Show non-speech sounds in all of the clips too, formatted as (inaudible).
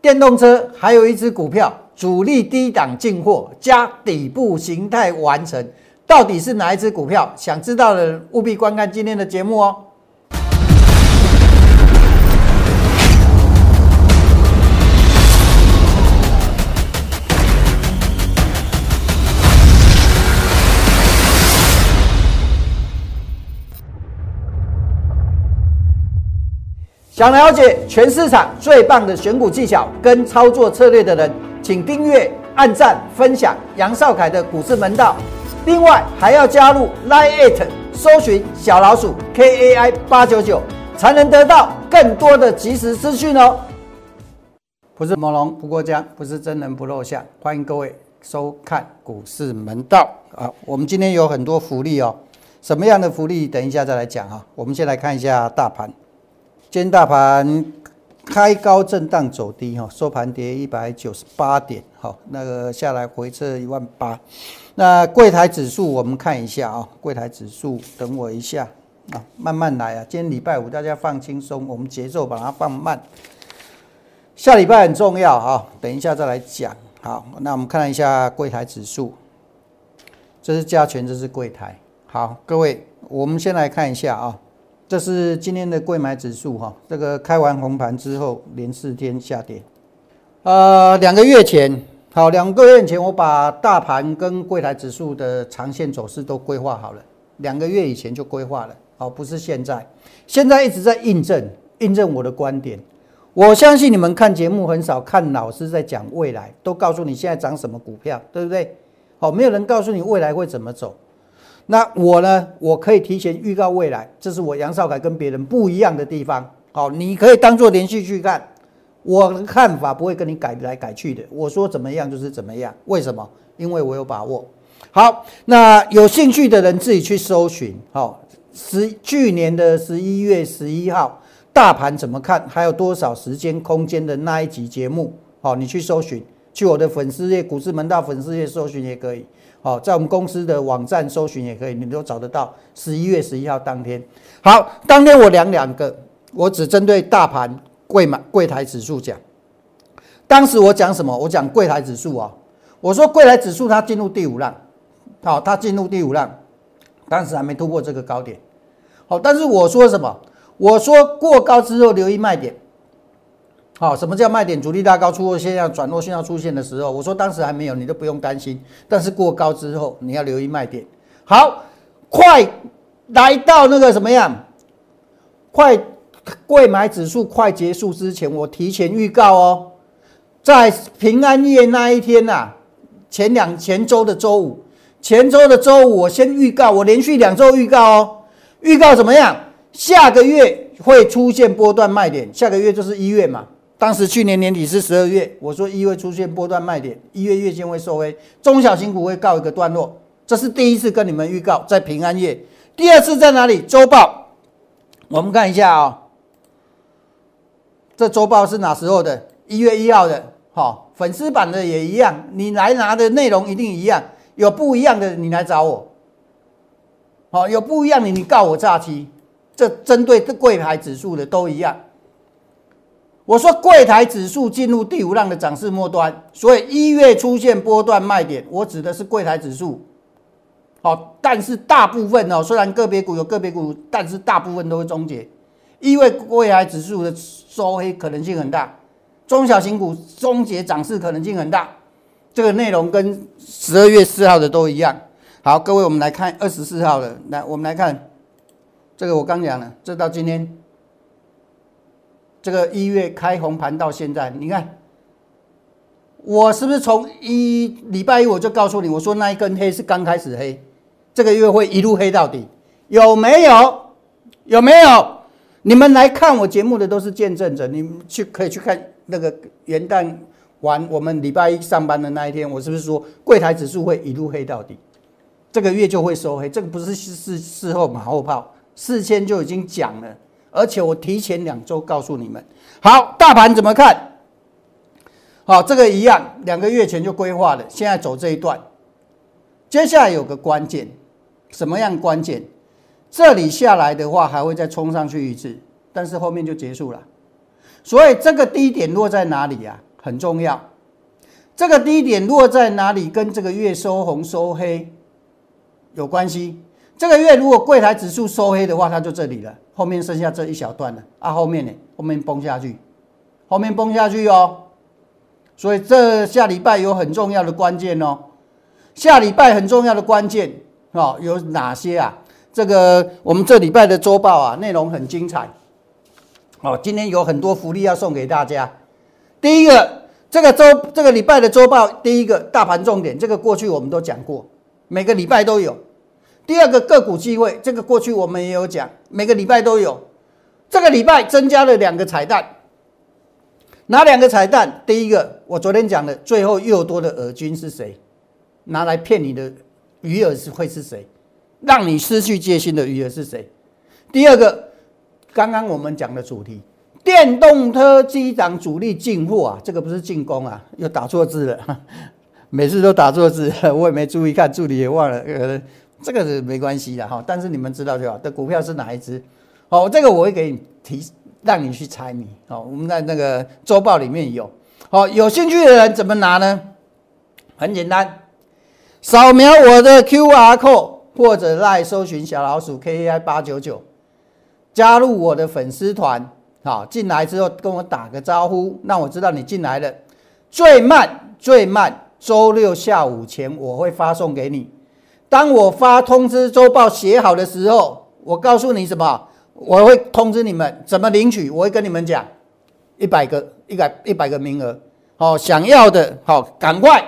电动车还有一只股票，主力低档进货加底部形态完成，到底是哪一只股票？想知道的人务必观看今天的节目哦。想了解全市场最棒的选股技巧跟操作策略的人，请订阅、按赞、分享杨少凯的股市门道。另外还要加入 Line It，搜寻小老鼠 KAI 八九九，才能得到更多的即时资讯哦。不是猛龙不过江，不是真人不露相，欢迎各位收看股市门道啊！我们今天有很多福利哦，什么样的福利？等一下再来讲哈。我们先来看一下大盘。今天大盘开高震荡走低哈，收盘跌一百九十八点，好，那个下来回撤一万八。那柜台指数我们看一下啊，柜台指数等我一下啊，慢慢来啊。今天礼拜五大家放轻松，我们节奏把它放慢。下礼拜很重要啊，等一下再来讲。好，那我们看一下柜台指数，这是加权，这是柜台。好，各位，我们先来看一下啊。这是今天的贵买指数哈，这个开完红盘之后连四天下跌，呃，两个月前，好，两个月前我把大盘跟柜台指数的长线走势都规划好了，两个月以前就规划了，好，不是现在，现在一直在印证，印证我的观点。我相信你们看节目很少看老师在讲未来，都告诉你现在涨什么股票，对不对？好，没有人告诉你未来会怎么走。那我呢？我可以提前预告未来，这是我杨少凯跟别人不一样的地方。好，你可以当做连续去看，我的看法不会跟你改来改去的。我说怎么样就是怎么样，为什么？因为我有把握。好，那有兴趣的人自己去搜寻。好，十去年的十一月十一号，大盘怎么看？还有多少时间空间的那一集节目？好，你去搜寻，去我的粉丝页股市门道粉丝页搜寻也可以。好，在我们公司的网站搜寻也可以，你都找得到。十一月十一号当天，好，当天我量两个，我只针对大盘柜买柜台指数讲。当时我讲什么？我讲柜台指数啊，我说柜台指数它进入第五浪，好，它进入第五浪，当时还没突破这个高点。好，但是我说什么？我说过高之后留意卖点。好，什么叫卖点？主力拉高出货现象、转弱现象出现的时候，我说当时还没有，你都不用担心。但是过高之后，你要留意卖点。好，快来到那个什么样？快贵买指数快结束之前，我提前预告哦，在平安夜那一天呐，前两前周的周五，前周的周五，我先预告，我连续两周预告哦，预告怎么样？下个月会出现波段卖点，下个月就是一月嘛。当时去年年底是十二月，我说一月出现波段卖点，一月月线会收黑，中小型股会告一个段落。这是第一次跟你们预告，在平安夜。第二次在哪里？周报，我们看一下啊。这周报是哪时候的？一月一号的。好，粉丝版的也一样，你来拿的内容一定一样。有不一样的，你来找我。好，有不一样的，你告我诈欺。这针对这柜台指数的都一样。我说柜台指数进入第五浪的涨势末端，所以一月出现波段卖点，我指的是柜台指数。好，但是大部分哦，虽然个别股有个别股，但是大部分都会终结，因为柜台指数的收黑可能性很大，中小型股终结涨势可能性很大。这个内容跟十二月四号的都一样。好，各位，我们来看二十四号的，来，我们来看这个，我刚讲了，这到今天。这个一月开红盘到现在，你看，我是不是从一礼拜一我就告诉你，我说那一根黑是刚开始黑，这个月会一路黑到底，有没有？有没有？你们来看我节目的都是见证者，你们去可以去看那个元旦完我们礼拜一上班的那一天，我是不是说柜台指数会一路黑到底？这个月就会收黑，这个不是事事后马后炮，事先就已经讲了。而且我提前两周告诉你们，好，大盘怎么看？好，这个一样，两个月前就规划了，现在走这一段。接下来有个关键，什么样关键？这里下来的话，还会再冲上去一次，但是后面就结束了。所以这个低点落在哪里呀？很重要。这个低点落在哪里，跟这个月收红收黑有关系。这个月如果柜台指数收黑的话，它就这里了，后面剩下这一小段了啊。后面呢，后面崩下去，后面崩下去哦。所以这下礼拜有很重要的关键哦。下礼拜很重要的关键哦，有哪些啊？这个我们这礼拜的周报啊，内容很精彩。哦，今天有很多福利要送给大家。第一个，这个周这个礼拜的周报，第一个大盘重点，这个过去我们都讲过，每个礼拜都有。第二个个股机会，这个过去我们也有讲，每个礼拜都有。这个礼拜增加了两个彩蛋，哪两个彩蛋？第一个，我昨天讲的，最后又多的俄军是谁？拿来骗你的鱼饵是会是谁？让你失去戒心的鱼饵是谁？第二个，刚刚我们讲的主题，电动车机长主力进货啊，这个不是进攻啊，又打错字了，(laughs) 每次都打错字，我也没注意看，助理也忘了，呃。这个是没关系的哈，但是你们知道就好。的股票是哪一只？好，这个我会给你提，让你去猜谜。好，我们在那个周报里面有。好，有兴趣的人怎么拿呢？很简单，扫描我的 Q R code 或者来搜寻小老鼠 K A I 八九九，加入我的粉丝团。好，进来之后跟我打个招呼，让我知道你进来了。最慢最慢周六下午前我会发送给你。当我发通知周报写好的时候，我告诉你什么？我会通知你们怎么领取，我会跟你们讲，一百个一百一百个名额，好，想要的好，赶快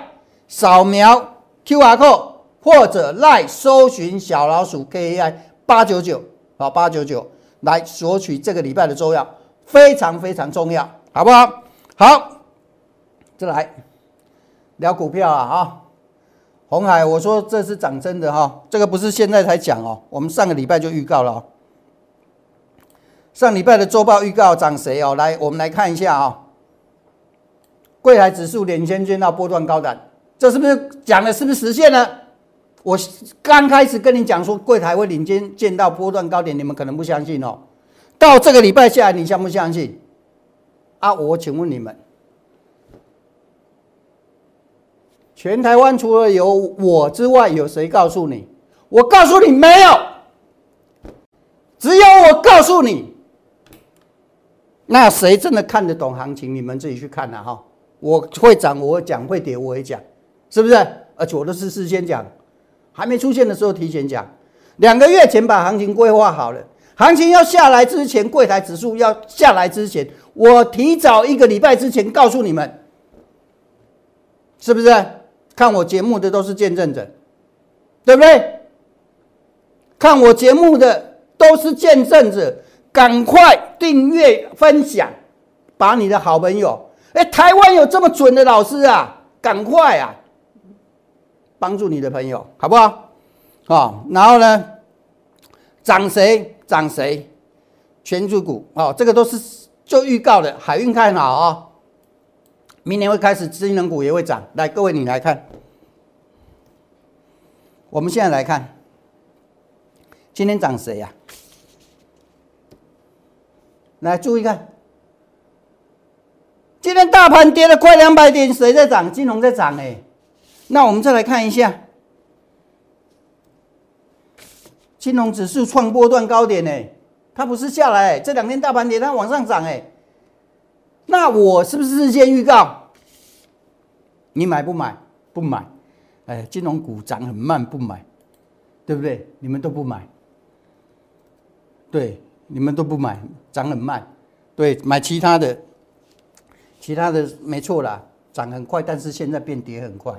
扫描 Q R code 或者来搜寻小老鼠 K A I 八九九，好八九九来索取这个礼拜的周要，非常非常重要，好不好？好，再来聊股票啊，哈。红海，我说这是涨真的哈，这个不是现在才讲哦，我们上个礼拜就预告了。上礼拜的周报预告涨谁哦？来，我们来看一下啊。柜台指数领先见到波段高点，这是不是讲的是不是实现了？我刚开始跟你讲说柜台会领先见到波段高点，你们可能不相信哦。到这个礼拜下来，你相不相信？啊，我请问你们。全台湾除了有我之外，有谁告诉你？我告诉你没有，只有我告诉你。那谁真的看得懂行情？你们自己去看呐哈！我会涨，我会讲；会跌，我也讲，是不是？而且我都是事先讲，还没出现的时候提前讲。两个月前把行情规划好了，行情要下来之前，柜台指数要下来之前，我提早一个礼拜之前告诉你们，是不是？看我节目的都是见证者，对不对？看我节目的都是见证者，赶快订阅分享，把你的好朋友，哎，台湾有这么准的老师啊，赶快啊，帮助你的朋友，好不好？啊，然后呢，涨谁涨谁，全主股哦，这个都是做预告的，海运看好啊。明年会开始，智能股也会涨。来，各位你来看，我们现在来看，今天涨谁呀？来，注意看，今天大盘跌了快两百点，谁在涨？金融在涨哎。那我们再来看一下，金融指数创波段高点哎，它不是下来，这两天大盘跌，它往上涨哎。那我是不是事先预告？你买不买？不买。哎，金融股涨很慢，不买，对不对？你们都不买，对，你们都不买，涨很慢，对，买其他的，其他的没错啦，涨很快，但是现在变跌很快。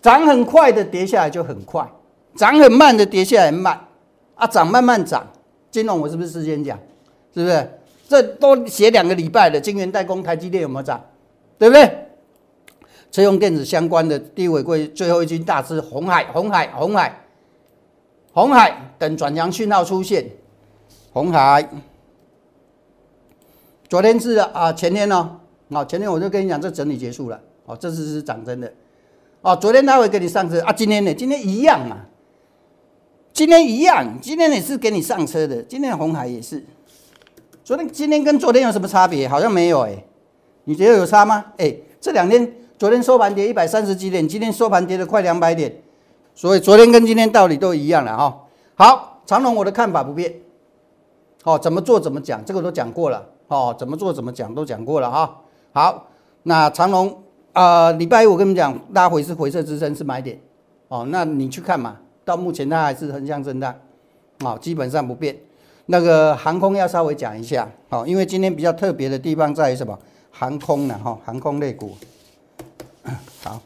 涨很快的跌下来就很快，涨很慢的跌下来慢啊，涨慢慢涨。金融我是不是事先讲？是不是？这都写两个礼拜的，晶圆代工，台积电有没有涨？对不对？车用电子相关的低尾贵最后一军大只，红海，红海，红海，红海等转强讯号出现，红海。昨天是啊，前天呢？啊，前天我就跟你讲，这整理结束了。哦，这次是涨真的。哦，昨天他会给你上车啊，今天呢？今天一样嘛？今天一样，今天也是给你上车的。今天红海也是。昨天、今天跟昨天有什么差别？好像没有哎。你觉得有差吗？哎，这两天昨天收盘跌一百三十几点，今天收盘跌了快两百点，所以昨天跟今天道理都一样了哈。好，长龙我的看法不变，好，怎么做怎么讲，这个都讲过了，哦，怎么做怎么讲都讲过了哈。好，那长龙啊，礼拜一我跟你们讲，拉回是回撤支撑是买点，哦，那你去看嘛，到目前它还是横向震荡，啊，基本上不变。那个航空要稍微讲一下，好，因为今天比较特别的地方在于什么？航空呢？哈，航空类股，(coughs) 好，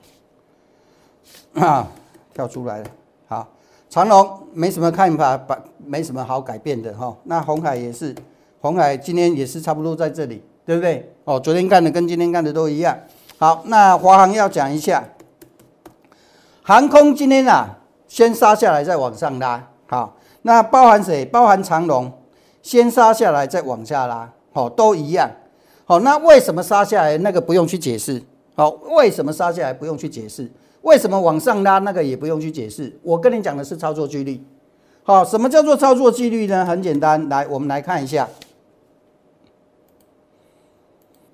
(coughs) 啊，跳出来了。好，长隆没什么看法，把没什么好改变的哈。那红海也是，红海今天也是差不多在这里，对不对？哦，昨天干的跟今天干的都一样。好，那华航要讲一下，航空今天啊，先杀下来再往上拉，好。那包含谁？包含长龙，先杀下来再往下拉，好，都一样。好，那为什么杀下来？那个不用去解释。好，为什么杀下来不用去解释？为什么往上拉？那个也不用去解释。我跟你讲的是操作纪律。好，什么叫做操作纪律呢？很简单，来，我们来看一下。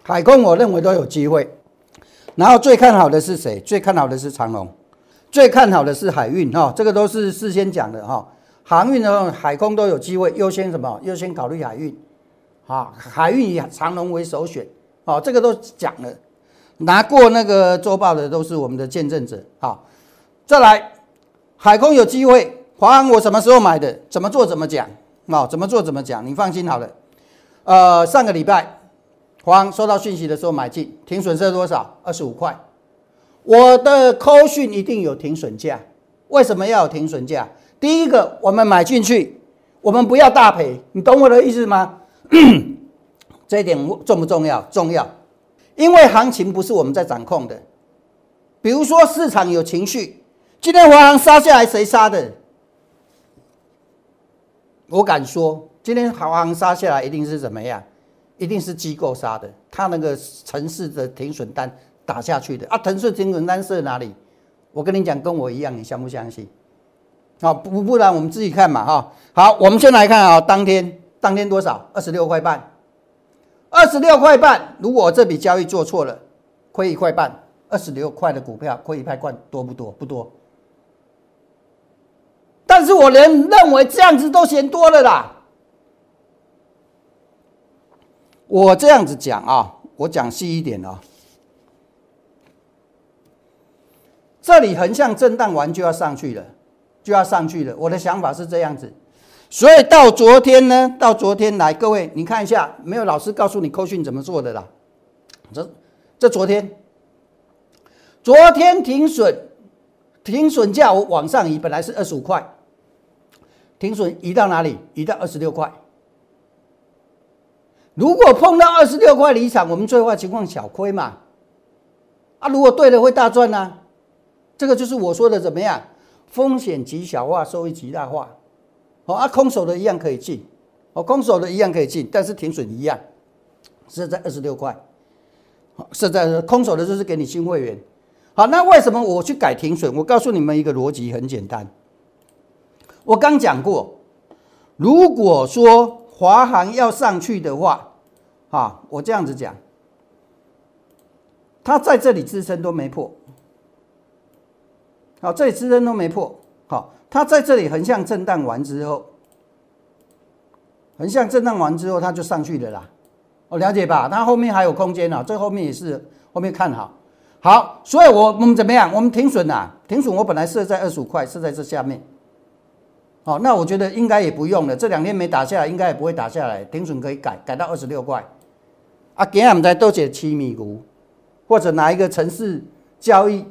海空，我认为都有机会。然后最看好的是谁？最看好的是长龙，最看好的是海运。哈，这个都是事先讲的哈。航运呢，海空都有机会，优先什么？优先考虑海运，啊，海运以长龙为首选，哦，这个都讲了，拿过那个周报的都是我们的见证者，好，再来，海空有机会，华航我什么时候买的？怎么做怎么讲，哦，怎么做怎么讲，你放心好了，呃，上个礼拜，华航收到讯息的时候买进，停损是多少？二十五块，我的扣讯一定有停损价，为什么要有停损价？第一个，我们买进去，我们不要大赔，你懂我的意思吗？(clears throat) 这一点重不重要？重要，因为行情不是我们在掌控的。比如说市场有情绪，今天华航杀下来，谁杀的？我敢说，今天华航杀下来一定是怎么样？一定是机构杀的，他那个城市的停损单打下去的啊！腾讯停损单设哪里？我跟你讲，跟我一样，你相不相信？好不不然我们自己看嘛哈。好，我们先来看啊，当天当天多少？二十六块半。二十六块半，如果这笔交易做错了，亏一块半。二十六块的股票亏一块半，多不多？不多。但是我连认为这样子都嫌多了啦。我这样子讲啊，我讲细一点啊。这里横向震荡完就要上去了。就要上去了，我的想法是这样子，所以到昨天呢，到昨天来，各位你看一下，没有老师告诉你扣讯怎么做的啦。这这昨天，昨天停损，停损价我往上移，本来是二十五块，停损移到哪里？移到二十六块。如果碰到二十六块离场，我们最坏情况小亏嘛。啊，如果对了会大赚呢？这个就是我说的怎么样？风险极小化，收益极大化。好啊，空手的一样可以进，哦，空手的一样可以进，但是停损一样，是在二十六块。好，是在空手的就是给你新会员。好，那为什么我去改停损？我告诉你们一个逻辑，很简单。我刚讲过，如果说华航要上去的话，啊，我这样子讲，它在这里支撑都没破。好，这里支撑都没破，好，它在这里横向震荡完之后，横向震荡完之后，它就上去了啦。我了解吧？它后面还有空间啊，这后面也是后面看好。好，所以我我们怎么样？我们停损呐，停损我本来设在二十五块，设在这下面。好，那我觉得应该也不用了，这两天没打下来，应该也不会打下来，停损可以改改到二十六块。啊，今日唔知多写七米股，或者哪一个城市交易。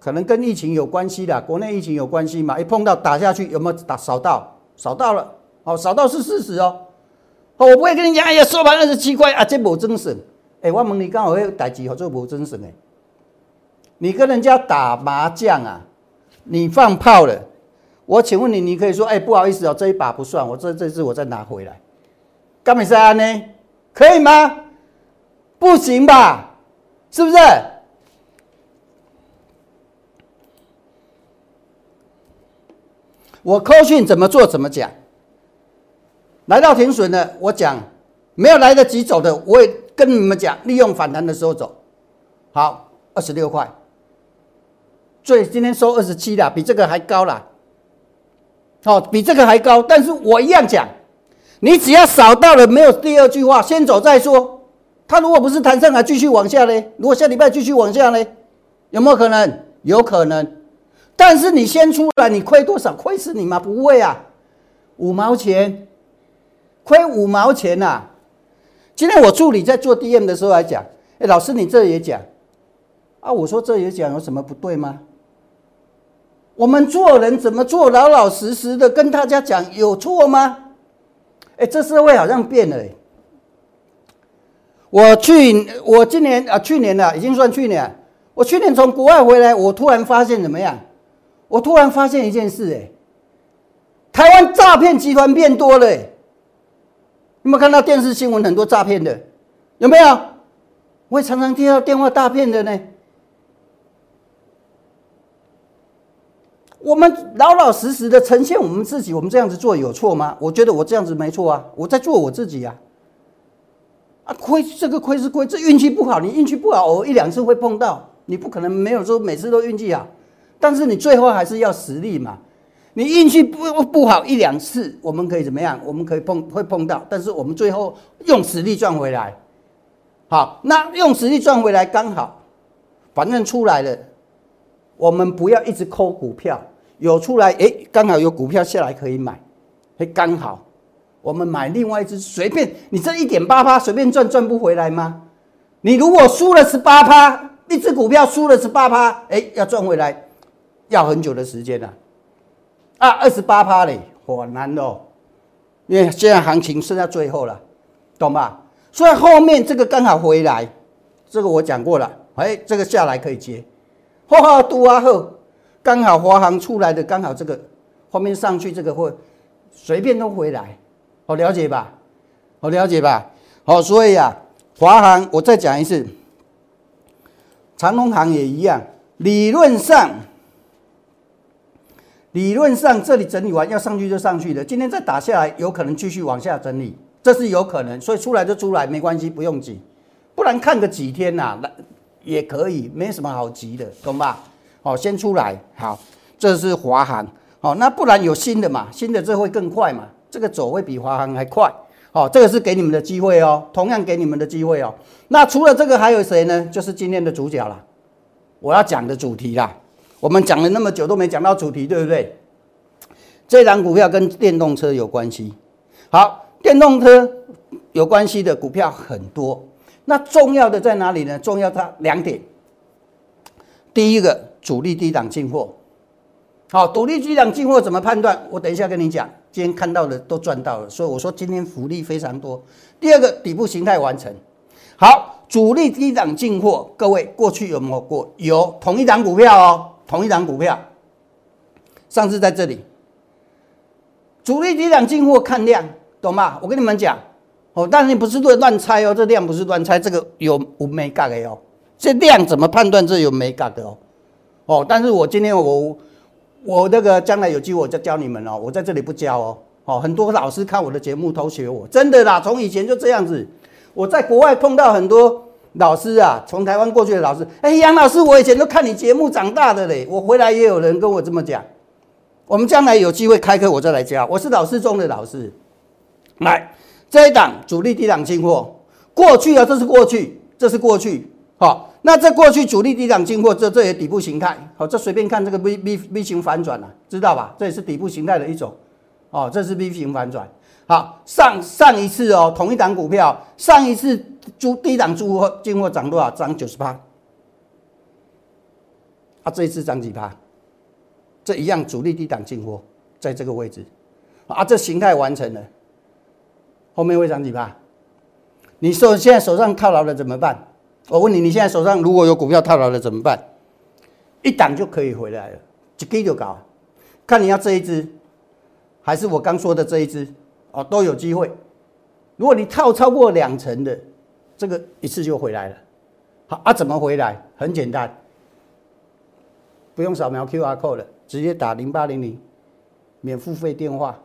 可能跟疫情有关系的，国内疫情有关系嘛？一碰到打下去，有没有打扫到？扫到了，哦，扫到是事实哦。哦，我不会跟你讲，哎呀，收盘二十七块啊，这无真神。哎，我问你，刚好会代志，好做无真神哎。你跟人家打麻将啊，你放炮了，我请问你，你可以说，哎，不好意思哦，这一把不算，我这这次我再拿回来。干美赛安呢？可以吗？不行吧？是不是？我扣讯怎么做怎么讲，来到停损了，我讲没有来得及走的，我也跟你们讲，利用反弹的时候走。好，二十六块，最今天收二十七了，比这个还高了。好，比这个还高，但是我一样讲，你只要扫到了没有第二句话，先走再说。它如果不是弹上来继续往下嘞，如果下礼拜继续往下嘞，有没有可能？有可能。但是你先出来，你亏多少？亏死你吗？不会啊，五毛钱，亏五毛钱呐。今天我助理在做 DM 的时候还讲，哎，老师你这也讲啊？我说这也讲有什么不对吗？我们做人怎么做，老老实实的跟大家讲，有错吗？哎，这社会好像变了。我去，我今年啊，去年了，已经算去年。我去年从国外回来，我突然发现怎么样？我突然发现一件事，哎，台湾诈骗集团变多了。有没有看到电视新闻很多诈骗的？有没有？我也常常听到电话诈骗的呢。我们老老实实的呈现我们自己，我们这样子做有错吗？我觉得我这样子没错啊，我在做我自己啊。啊，亏这个亏是亏，这运气不好，你运气不好，偶一两次会碰到，你不可能没有说每次都运气好，但是你最后还是要实力嘛。你运气不不好一两次，我们可以怎么样？我们可以碰会碰到，但是我们最后用实力赚回来。好，那用实力赚回来刚好，反正出来了。我们不要一直抠股票，有出来哎，刚好有股票下来可以买，哎，刚好我们买另外一只，随便你这一点八趴随便赚赚不回来吗？你如果输了十八趴，一只股票输了十八趴，哎，要赚回来要很久的时间了。啊，二十八趴嘞，好难哦，因为现在行情剩下最后了，懂吧？所以后面这个刚好回来，这个我讲过了，哎，这个下来可以接。哇，多啊后，刚好华航出来的，刚好这个后面上去这个会随便都回来，好了解吧？好了解吧？好，所以啊，华航我再讲一次，长隆航也一样，理论上，理论上这里整理完要上去就上去的，今天再打下来，有可能继续往下整理，这是有可能，所以出来就出来，没关系，不用急，不然看个几天呐，那。也可以，没什么好急的，懂吧？好，先出来，好，这是华航，好，那不然有新的嘛？新的这会更快嘛？这个走会比华航还快，好，这个是给你们的机会哦，同样给你们的机会哦。那除了这个还有谁呢？就是今天的主角了，我要讲的主题啦。我们讲了那么久都没讲到主题，对不对？这档股票跟电动车有关系，好，电动车有关系的股票很多。那重要的在哪里呢？重要它两点。第一个，主力低档进货。好，主力低档进货怎么判断？我等一下跟你讲。今天看到的都赚到了，所以我说今天福利非常多。第二个，底部形态完成。好，主力低档进货，各位过去有没有过？有，同一档股票哦，同一档股票。上次在这里，主力低档进货看量，懂吗？我跟你们讲。哦，但是你不是乱乱猜哦，这量不是乱猜，这个有无没价的哦。这量怎么判断这有没价的哦？哦，但是我今天我我那个将来有机会我再教你们哦，我在这里不教哦。哦，很多老师看我的节目偷学我，真的啦，从以前就这样子。我在国外碰到很多老师啊，从台湾过去的老师，哎，杨老师，我以前都看你节目长大的嘞，我回来也有人跟我这么讲。我们将来有机会开课，我再来教。我是老师中的老师，来。这一档主力低档进货，过去啊，这是过去，这是过去，好，那这过去主力低档进货，这这也底部形态，好，这随便看这个 V V V 型反转了，知道吧？这也是底部形态的一种，哦，这是 V 型反转，好，上上一次哦，同一档股票，上一次主低档出货进货涨多少？涨九十八，啊，这一次涨几趴？这一样主力低档进货，在这个位置，啊，这形态完成了。后面会涨几趴？你手现在手上套牢了怎么办？我问你，你现在手上如果有股票套牢了怎么办？一档就可以回来了，一给就搞。看你要这一只，还是我刚说的这一只哦，都有机会。如果你套超过两成的，这个一次就回来了。好啊，怎么回来？很简单，不用扫描 Q R code 了，直接打零八零零免付费电话。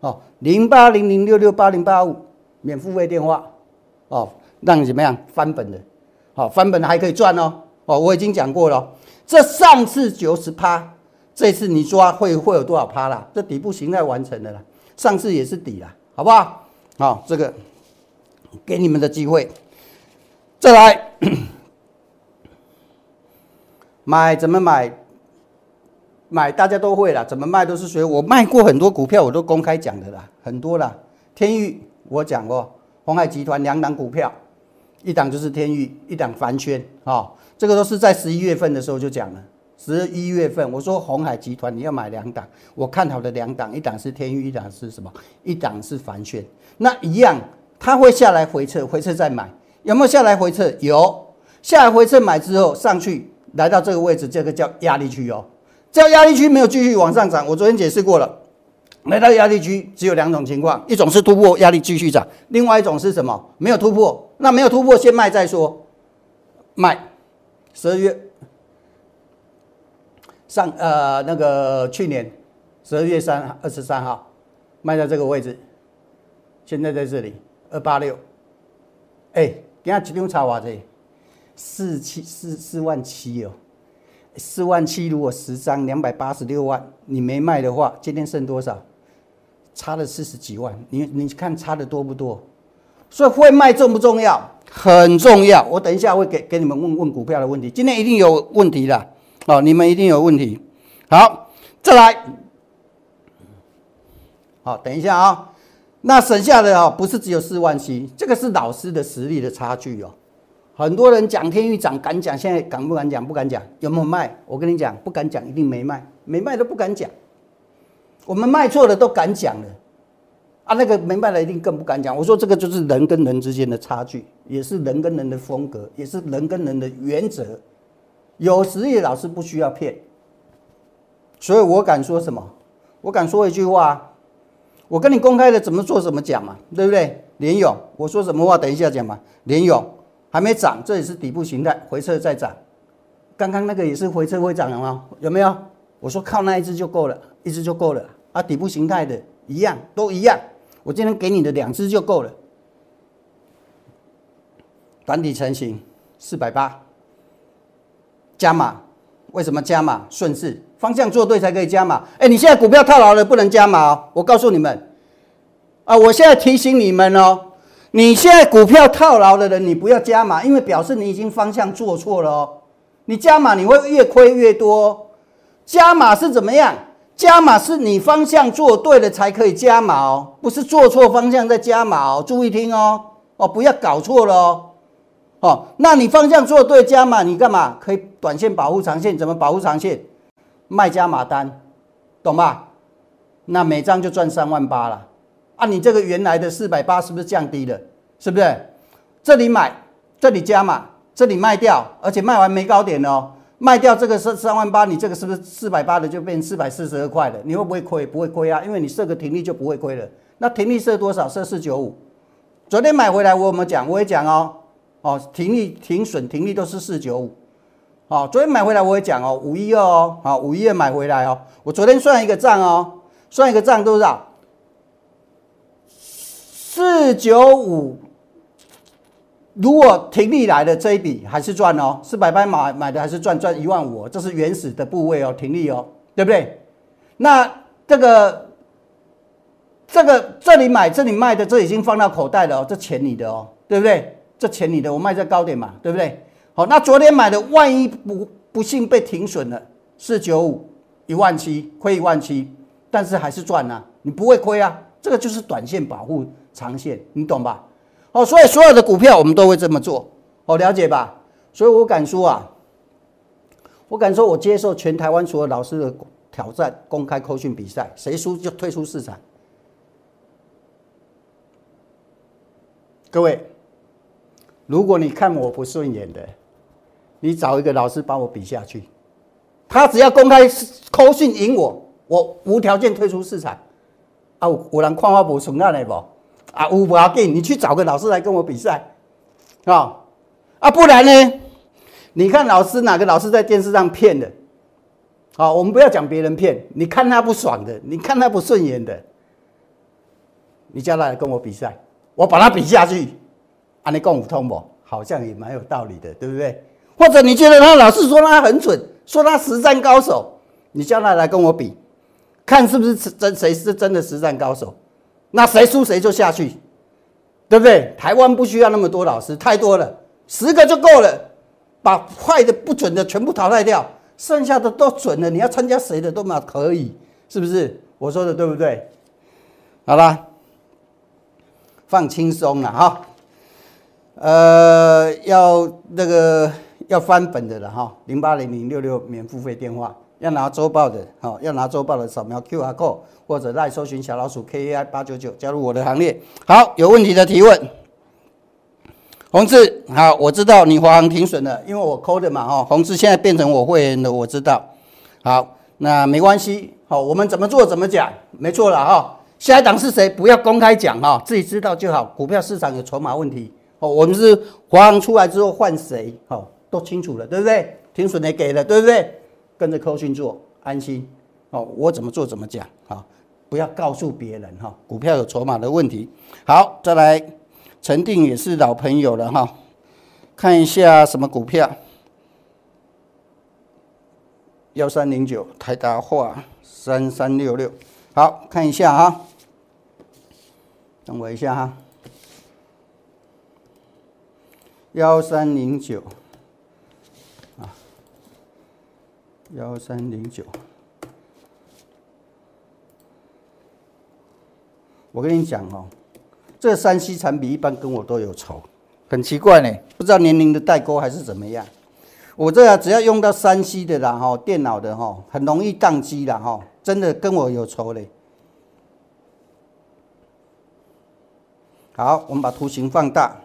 哦，零八零零六六八零八五，免付费电话，哦，让你怎么样翻本的，好翻本的还可以赚哦，哦，我已经讲过了，这上次九十趴，这次你抓会会有多少趴啦？这底部形态完成了啦，上次也是底啦，好不好？好，这个给你们的机会，再来 (coughs) 买怎么买？买大家都会啦，怎么卖都是随我卖过很多股票，我都公开讲的啦，很多啦。天域我讲过，红海集团两档股票，一档就是天域，一档凡轩啊，这个都是在十一月份的时候就讲了。十一月份我说红海集团你要买两档，我看好的两档，一档是天域，一档是什么？一档是凡轩。那一样，它会下来回撤，回撤再买，有没有下来回撤？有，下来回撤买之后上去，来到这个位置，这个叫压力区哦。这压力区没有继续往上涨，我昨天解释过了。来到压力区只有两种情况，一种是突破压力继续涨，另外一种是什么？没有突破，那没有突破先卖再说。卖，十二月上呃那个去年十二月三二十三号卖在这个位置，现在在这里二八六。哎，今天集中炒多少？四七四四万七哦。四万七，如果十张两百八十六万，你没卖的话，今天剩多少？差了四十几万。你你看差的多不多？所以会卖重不重要？很重要。我等一下会给给你们问问股票的问题。今天一定有问题的哦，你们一定有问题。好，再来。好，等一下啊。那省下的啊，不是只有四万七，这个是老师的实力的差距哦。很多人讲天域涨敢讲，现在敢不敢讲？不敢讲。有没有卖？我跟你讲，不敢讲，一定没卖。没卖都不敢讲。我们卖错了都敢讲了，啊，那个没卖的一定更不敢讲。我说这个就是人跟人之间的差距，也是人跟人的风格，也是人跟人的原则。有实力老师不需要骗，所以我敢说什么？我敢说一句话，我跟你公开的怎么做怎么讲嘛，对不对？连勇，我说什么话？等一下讲嘛，连勇。还没涨，这也是底部形态，回撤再涨。刚刚那个也是回撤会涨了吗？有没有？我说靠那一只就够了，一只就够了啊！底部形态的一样，都一样。我今天给你的两只就够了。短底成型，四百八，加码。为什么加码？顺势，方向做对才可以加码。哎，你现在股票套牢了，不能加码哦。我告诉你们，啊，我现在提醒你们哦。你现在股票套牢的人，你不要加码，因为表示你已经方向做错了哦。你加码你会越亏越多。加码是怎么样？加码是你方向做对了才可以加码哦，不是做错方向再加码哦。注意听哦，哦，不要搞错了哦。哦，那你方向做对加码，你干嘛？可以短线保护长线，怎么保护长线？卖加码单，懂吧？那每张就赚三万八了。啊，你这个原来的四百八是不是降低了？是不是？这里买，这里加码，这里卖掉，而且卖完没高点哦，卖掉这个是三万八，你这个是不是四百八的就变四百四十二块了？你会不会亏？不会亏啊，因为你设个停利就不会亏了。那停利设多少？设四九五。昨天买回来我有没有讲？我也讲哦，哦，停利、停损、停利都是四九五。哦，昨天买回来我也讲哦，五一二哦，好，五一二买回来哦。我昨天算一个账哦，算一个账多少？四九五，如果停利来的这一笔还是赚哦，四百八买买的还是赚赚一万五，这是原始的部位哦，停利哦，对不对？那这个这个这里买这里卖的，这已经放到口袋了哦，这钱你的哦，对不对？这钱你的，我卖在高点嘛，对不对？好，那昨天买的，万一不不幸被停损了，四九五一万七，亏一万七，但是还是赚啊，你不会亏啊，这个就是短线保护。长线，你懂吧？哦，所以所有的股票我们都会这么做，哦，了解吧？所以我敢说啊，我敢说，我接受全台湾所有老师的挑战，公开扣训比赛，谁输就退出市场。各位，如果你看我不顺眼的，你找一个老师把我比下去，他只要公开扣训赢我，我无条件退出市场。啊，有人看我无顺眼的不？啊，五不要紧，你去找个老师来跟我比赛，啊啊，不然呢？你看老师哪个老师在电视上骗的？好，我们不要讲别人骗，你看他不爽的，你看他不顺眼的，你叫他来跟我比赛，我把他比下去，安利共五通不？好像也蛮有道理的，对不对？或者你觉得他老是说他很准，说他实战高手，你叫他来跟我比，看是不是真谁是真的实战高手？那谁输谁就下去，对不对？台湾不需要那么多老师，太多了，十个就够了，把坏的不准的全部淘汰掉，剩下的都准了。你要参加谁的都嘛可以，是不是？我说的对不对？好啦，放轻松了哈。呃，要那个要翻本的了哈，零八零零六六免付费电话，要拿周报的，好，要拿周报的扫描 Q R code 或者来搜寻小老鼠 K A I 八九九加入我的行列。好，有问题的提问。洪志，好，我知道你华航停损了，因为我扣的嘛哈。洪志现在变成我会员的，我知道。好，那没关系，好，我们怎么做怎么讲，没错了哈。下一档是谁？不要公开讲哈，自己知道就好。股票市场有筹码问题。哦，我们是华航出来之后换谁？哦，都清楚了，对不对？停损也给了，对不对？跟着扣讯做，安心。哦，我怎么做怎么讲，好，不要告诉别人哈。股票有筹码的问题。好，再来，陈定也是老朋友了哈。看一下什么股票？幺三零九台达化三三六六。好看一下哈，等我一下哈。幺三零九，啊，幺三零九，我跟你讲哦，这三 C 产品一般跟我都有仇，很奇怪呢，不知道年龄的代沟还是怎么样。我这只要用到三 C 的啦哈，电脑的哈，很容易宕机的哈，真的跟我有仇嘞。好，我们把图形放大。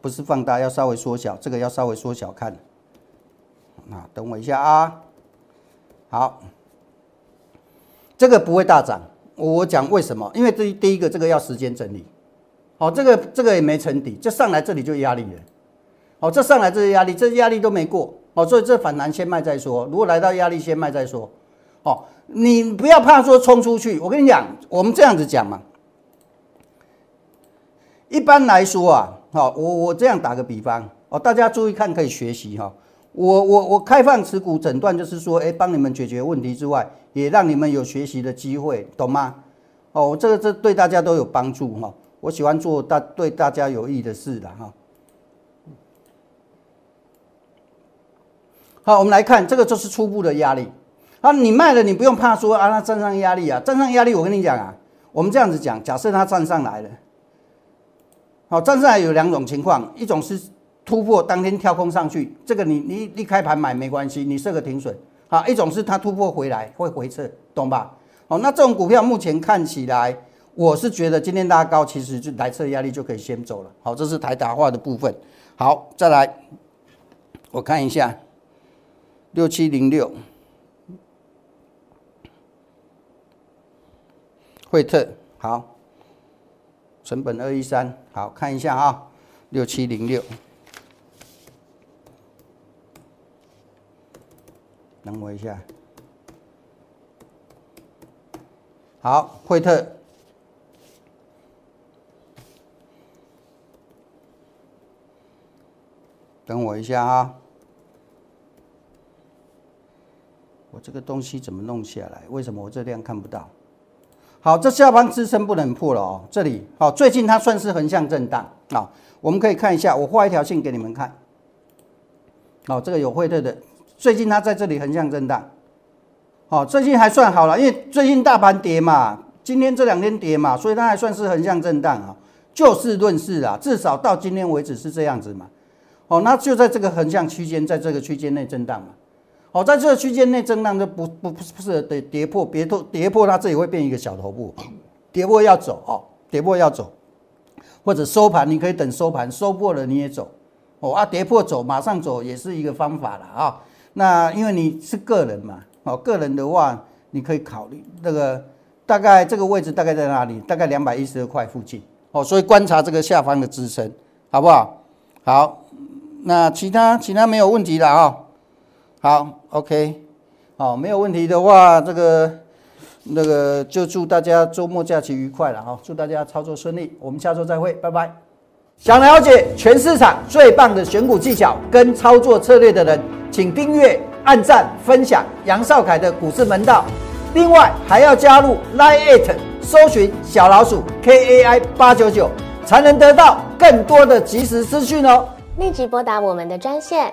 不是放大，要稍微缩小，这个要稍微缩小看。啊，等我一下啊。好，这个不会大涨。我讲为什么？因为这第一个，这个要时间整理。好，这个这个也没沉底，这上来这里就压力了。好，这上来这些压力，这压力都没过。好，所以这反弹先卖再说。如果来到压力，先卖再说。好，你不要怕说冲出去。我跟你讲，我们这样子讲嘛。一般来说啊。好，我我这样打个比方哦，大家注意看，可以学习哈。我我我开放持股诊断，就是说，哎，帮你们解决问题之外，也让你们有学习的机会，懂吗？哦，这个这对大家都有帮助哈。我喜欢做大对大家有益的事的哈。好，我们来看这个就是初步的压力。啊，你卖了，你不用怕说啊，它站上压力啊，站上压力，我跟你讲啊，我们这样子讲，假设它站上来了。好，站上来有两种情况，一种是突破当天跳空上去，这个你你一开盘买没关系，你设个停损。好，一种是它突破回来会回撤，懂吧？好，那这种股票目前看起来，我是觉得今天拉高，其实就来测压力就可以先走了。好，这是台达化的部分。好，再来我看一下六七零六惠特，好。成本二一三，好看一下啊，六七零六，等我一下，好，惠特，等我一下啊，我这个东西怎么弄下来？为什么我这量看不到？好，这下方支撑不能破了哦。这里好，最近它算是横向震荡啊。我们可以看一下，我画一条线给你们看。好，这个有惠特的，最近它在这里横向震荡。好，最近还算好了，因为最近大盘跌嘛，今天这两天跌嘛，所以它还算是横向震荡啊。就事论事啊，至少到今天为止是这样子嘛。哦，那就在这个横向区间，在这个区间内震荡嘛。好，在这个区间内震荡就不不不不是得跌破，跌破跌破它这里会变一个小头部，跌破要走哦，跌破要走，或者收盘你可以等收盘收破了你也走哦啊，跌破走马上走也是一个方法了啊。那因为你是个人嘛，哦个人的话你可以考虑这个大概这个位置大概在哪里？大概两百一十二块附近哦，所以观察这个下方的支撑好不好？好，那其他其他没有问题了啊。好，OK，好，没有问题的话，这个那个就祝大家周末假期愉快了哈，祝大家操作顺利，我们下周再会，拜拜。想了解全市场最棒的选股技巧跟操作策略的人，请订阅、按赞、分享杨少凯的股市门道。另外还要加入 Line It，搜寻小老鼠 KAI 八九九，才能得到更多的即时资讯哦。立即拨打我们的专线